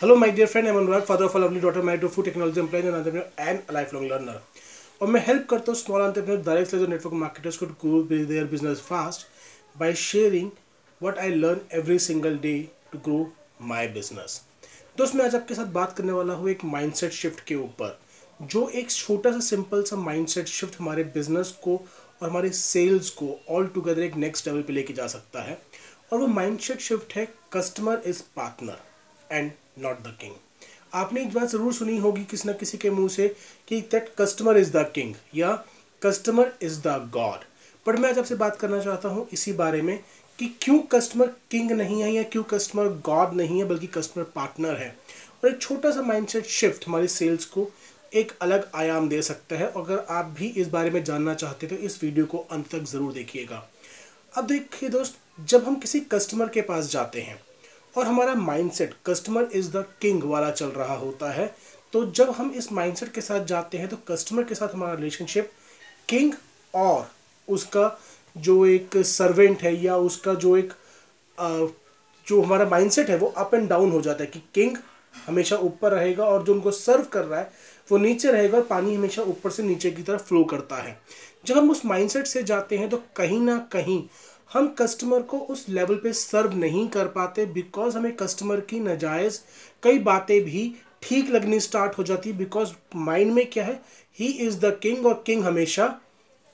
Hello, my dear friend. I'm Anurag, father of a lovely daughter, married to food technology and a lifelong learner. और मैं help करता हूँ small entrepreneur direct seller network marketers को grow their business fast by sharing what I learn every single day to grow my business दोस्त मैं आज आपके साथ बात करने वाला हूँ एक माइंडसेट शिफ्ट के ऊपर जो एक छोटा सा सिंपल सा माइंडसेट शिफ्ट हमारे बिज़नेस को और हमारे सेल्स को ऑल टुगेदर एक नेक्स्ट लेवल पे लेके जा सकता है और वो माइंडसेट शिफ्ट है customer is partner and not the king आपने एक बात ज़रूर सुनी होगी किसी न किसी के मुँह से कि that customer is the king या कस्टमर इज़ द गॉड पर मैं आज आपसे बात करना चाहता हूँ इसी बारे में कि क्यों कस्टमर किंग नहीं है या क्यों कस्टमर गॉड नहीं है, बल्कि कस्टमर पार्टनर है। और एक छोटा सा माइंडसेट शिफ्ट हमारी सेल्स को एक अलग आयाम दे सकता है, अगर आप भी इस बारे में जानना चाहते तो इस वीडियो को अंत तक ज़रूर देखिएगा। अब देखिए दोस्त, जब हम किसी कस्टमर के पास जाते हैं और हमारा mindset customer is the king वाला चल रहा होता है। तो जब हम इस माइंडसेट के साथ जाते हैं तो कस्टमर के साथ हमारा रिलेशनशिप किंग और उसका जो एक सर्वेंट है या उसका जो एक जो हमारा माइंडसेट है, वो अप एंड डाउन हो जाता है कि किंग हमेशा ऊपर रहेगा और जो उनको सर्व कर रहा है, वो नीचे रहेगा और पानी हमेशा ऊपर से नीचे की तरफ़ फ्लो करता है। जब हम उस माइंडसेट से जाते हैं तो कहीं ना कहीं हम कस्टमर को उस लेवल पे सर्व नहीं कर पाते बिकॉज़ हमें कस्टमर की नजायज़ कई बातें भी ठीक लगनी स्टार्ट हो जाती है बिकॉज़ माइंड में क्या है? ही इज़ द किंग और किंग हमेशा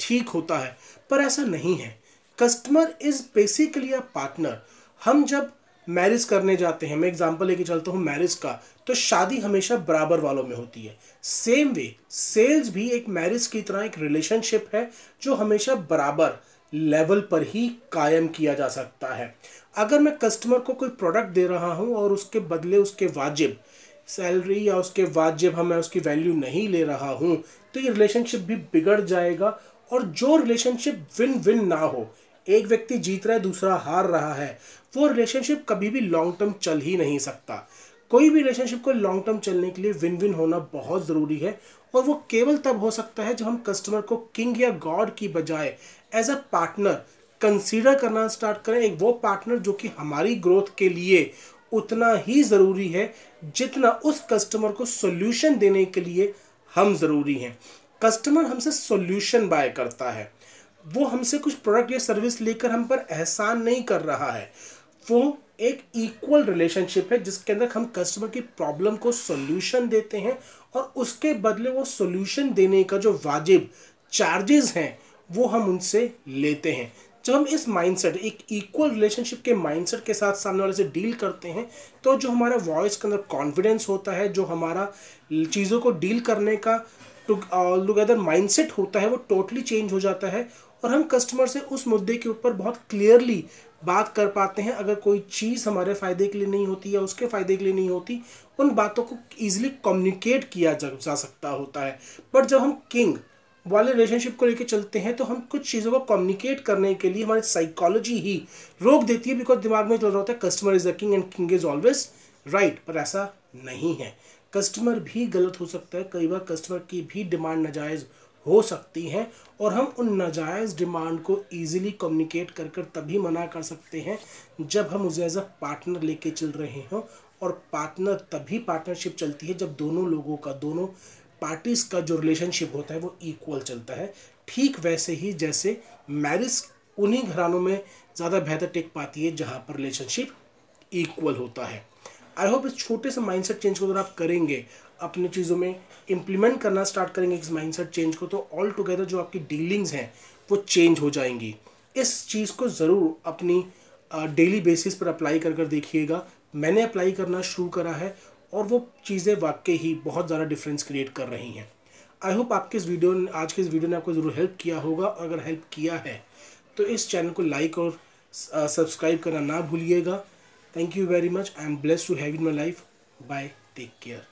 ठीक होता है। पर ऐसा नहीं है। Customer is basically a partner हम जब मैरिज करने जाते हैं, मैं एग्जांपल लेके चलता हूँ मैरिज का तो शादी हमेशा बराबर वालों में होती है। सेम वे सेल्स भी एक मैरिज की तरह एक रिलेशनशिप है जो हमेशा बराबर लेवल पर ही कायम किया जा सकता है। अगर मैं कस्टमर को कोई प्रोडक्ट दे रहा हूँ और उसके बदले उसके वाजिब सैलरी या उसके वाजिब हमें उसकी वैल्यू नहीं ले रहा हूँ तो ये रिलेशनशिप भी बिगड़ जाएगा और जो रिलेशनशिप विन विन ना हो, एक व्यक्ति जीत रहा है, दूसरा हार रहा है, वो रिलेशनशिप कभी भी लॉन्ग टर्म चल ही नहीं सकता। कोई भी रिलेशनशिप को लॉन्ग टर्म चलने के लिए विन विन होना बहुत ज़रूरी है और वो केवल तब हो सकता है जब हम कस्टमर को किंग या गॉड की बजाय एज अ पार्टनर कंसीडर करना स्टार्ट करें। एक वो पार्टनर जो कि हमारी ग्रोथ के लिए उतना ही ज़रूरी है जितना उस कस्टमर को सोल्यूशन देने के लिए हम ज़रूरी हैं। कस्टमर हमसे सोल्यूशन बाय करता है। वो हमसे कुछ प्रोडक्ट या सर्विस लेकर हम पर एहसान नहीं कर रहा है। वो एक इक्वल रिलेशनशिप है, जिसके अंदर हम कस्टमर की प्रॉब्लम को सोल्यूशन देते हैं और उसके बदले वो सोल्यूशन देने का जो वाजिब चार्जेस हैं, वो हम उनसे लेते हैं। जब हम इस माइंडसेट एक इक्वल रिलेशनशिप के माइंडसेट के साथ सामने वाले से डील करते हैं तो जो हमारा वॉइस के अंदर कॉन्फिडेंस होता है, जो हमारा चीज़ों को डील करने का ऑल टुगेदर माइंडसेट होता है, वो टोटली चेंज हो जाता है और हम कस्टमर से उस मुद्दे के ऊपर बहुत क्लियरली बात कर पाते हैं अगर कोई चीज़ हमारे फ़ायदे के लिए नहीं होती या उसके फ़ायदे के लिए नहीं होती उन बातों को ईजिली कम्युनिकेट किया जा, जा सकता होता है। बट जब हम किंग वाले रिलेशनशिप को लेकर चलते हैं तो हम कुछ चीज़ों को कम्युनिकेट करने के लिए हमारी साइकोलॉजी ही रोक देती है बिकॉज़ दिमाग में चल रहा होता है customer is the king and king is always right पर ऐसा नहीं है। कस्टमर भी गलत हो सकता है कई बार कस्टमर की भी डिमांड नाजायज़ हो सकती हैं और हम उन नाजायज़ डिमांड को ईजिली कम्युनिकेट कर कर तभी मना कर सकते हैं जब हम उसे एज अ पार्टनर लेके चल रहे हों और पार्टनर तभी पार्टनरशिप चलती है जब दोनों लोगों का, दोनों पार्टीज़ का जो रिलेशनशिप होता है वो इक्वल चलता है। ठीक वैसे ही जैसे मैरिज उन्हीं घरानों में ज़्यादा बेहतर टेक पाती है जहाँ पर रिलेशनशिप इक्वल होता है। आई होप इस छोटे से माइंडसेट चेंज को अगर आप करेंगे अपनी चीज़ों में इम्प्लीमेंट करना स्टार्ट करेंगे इस माइंडसेट चेंज को तो ऑल टुगेदर जो आपकी डीलिंग्स हैं, वो चेंज हो जाएँगी। इस चीज़ को ज़रूर अपनी डेली बेसिस पर अप्लाई कर कर देखिएगा। मैंने अप्लाई करना शुरू करा है और वो चीज़ें वाकई ही बहुत ज़्यादा डिफरेंस क्रिएट कर रही हैं। आई होप आपके इस वीडियो ने आज के इस वीडियो ने आपको ज़रूर हेल्प किया होगा। अगर हेल्प किया है तो इस चैनल को लाइक और सब्सक्राइब करना ना भूलिएगा। Thank you very much I am bless to have in my life bye take care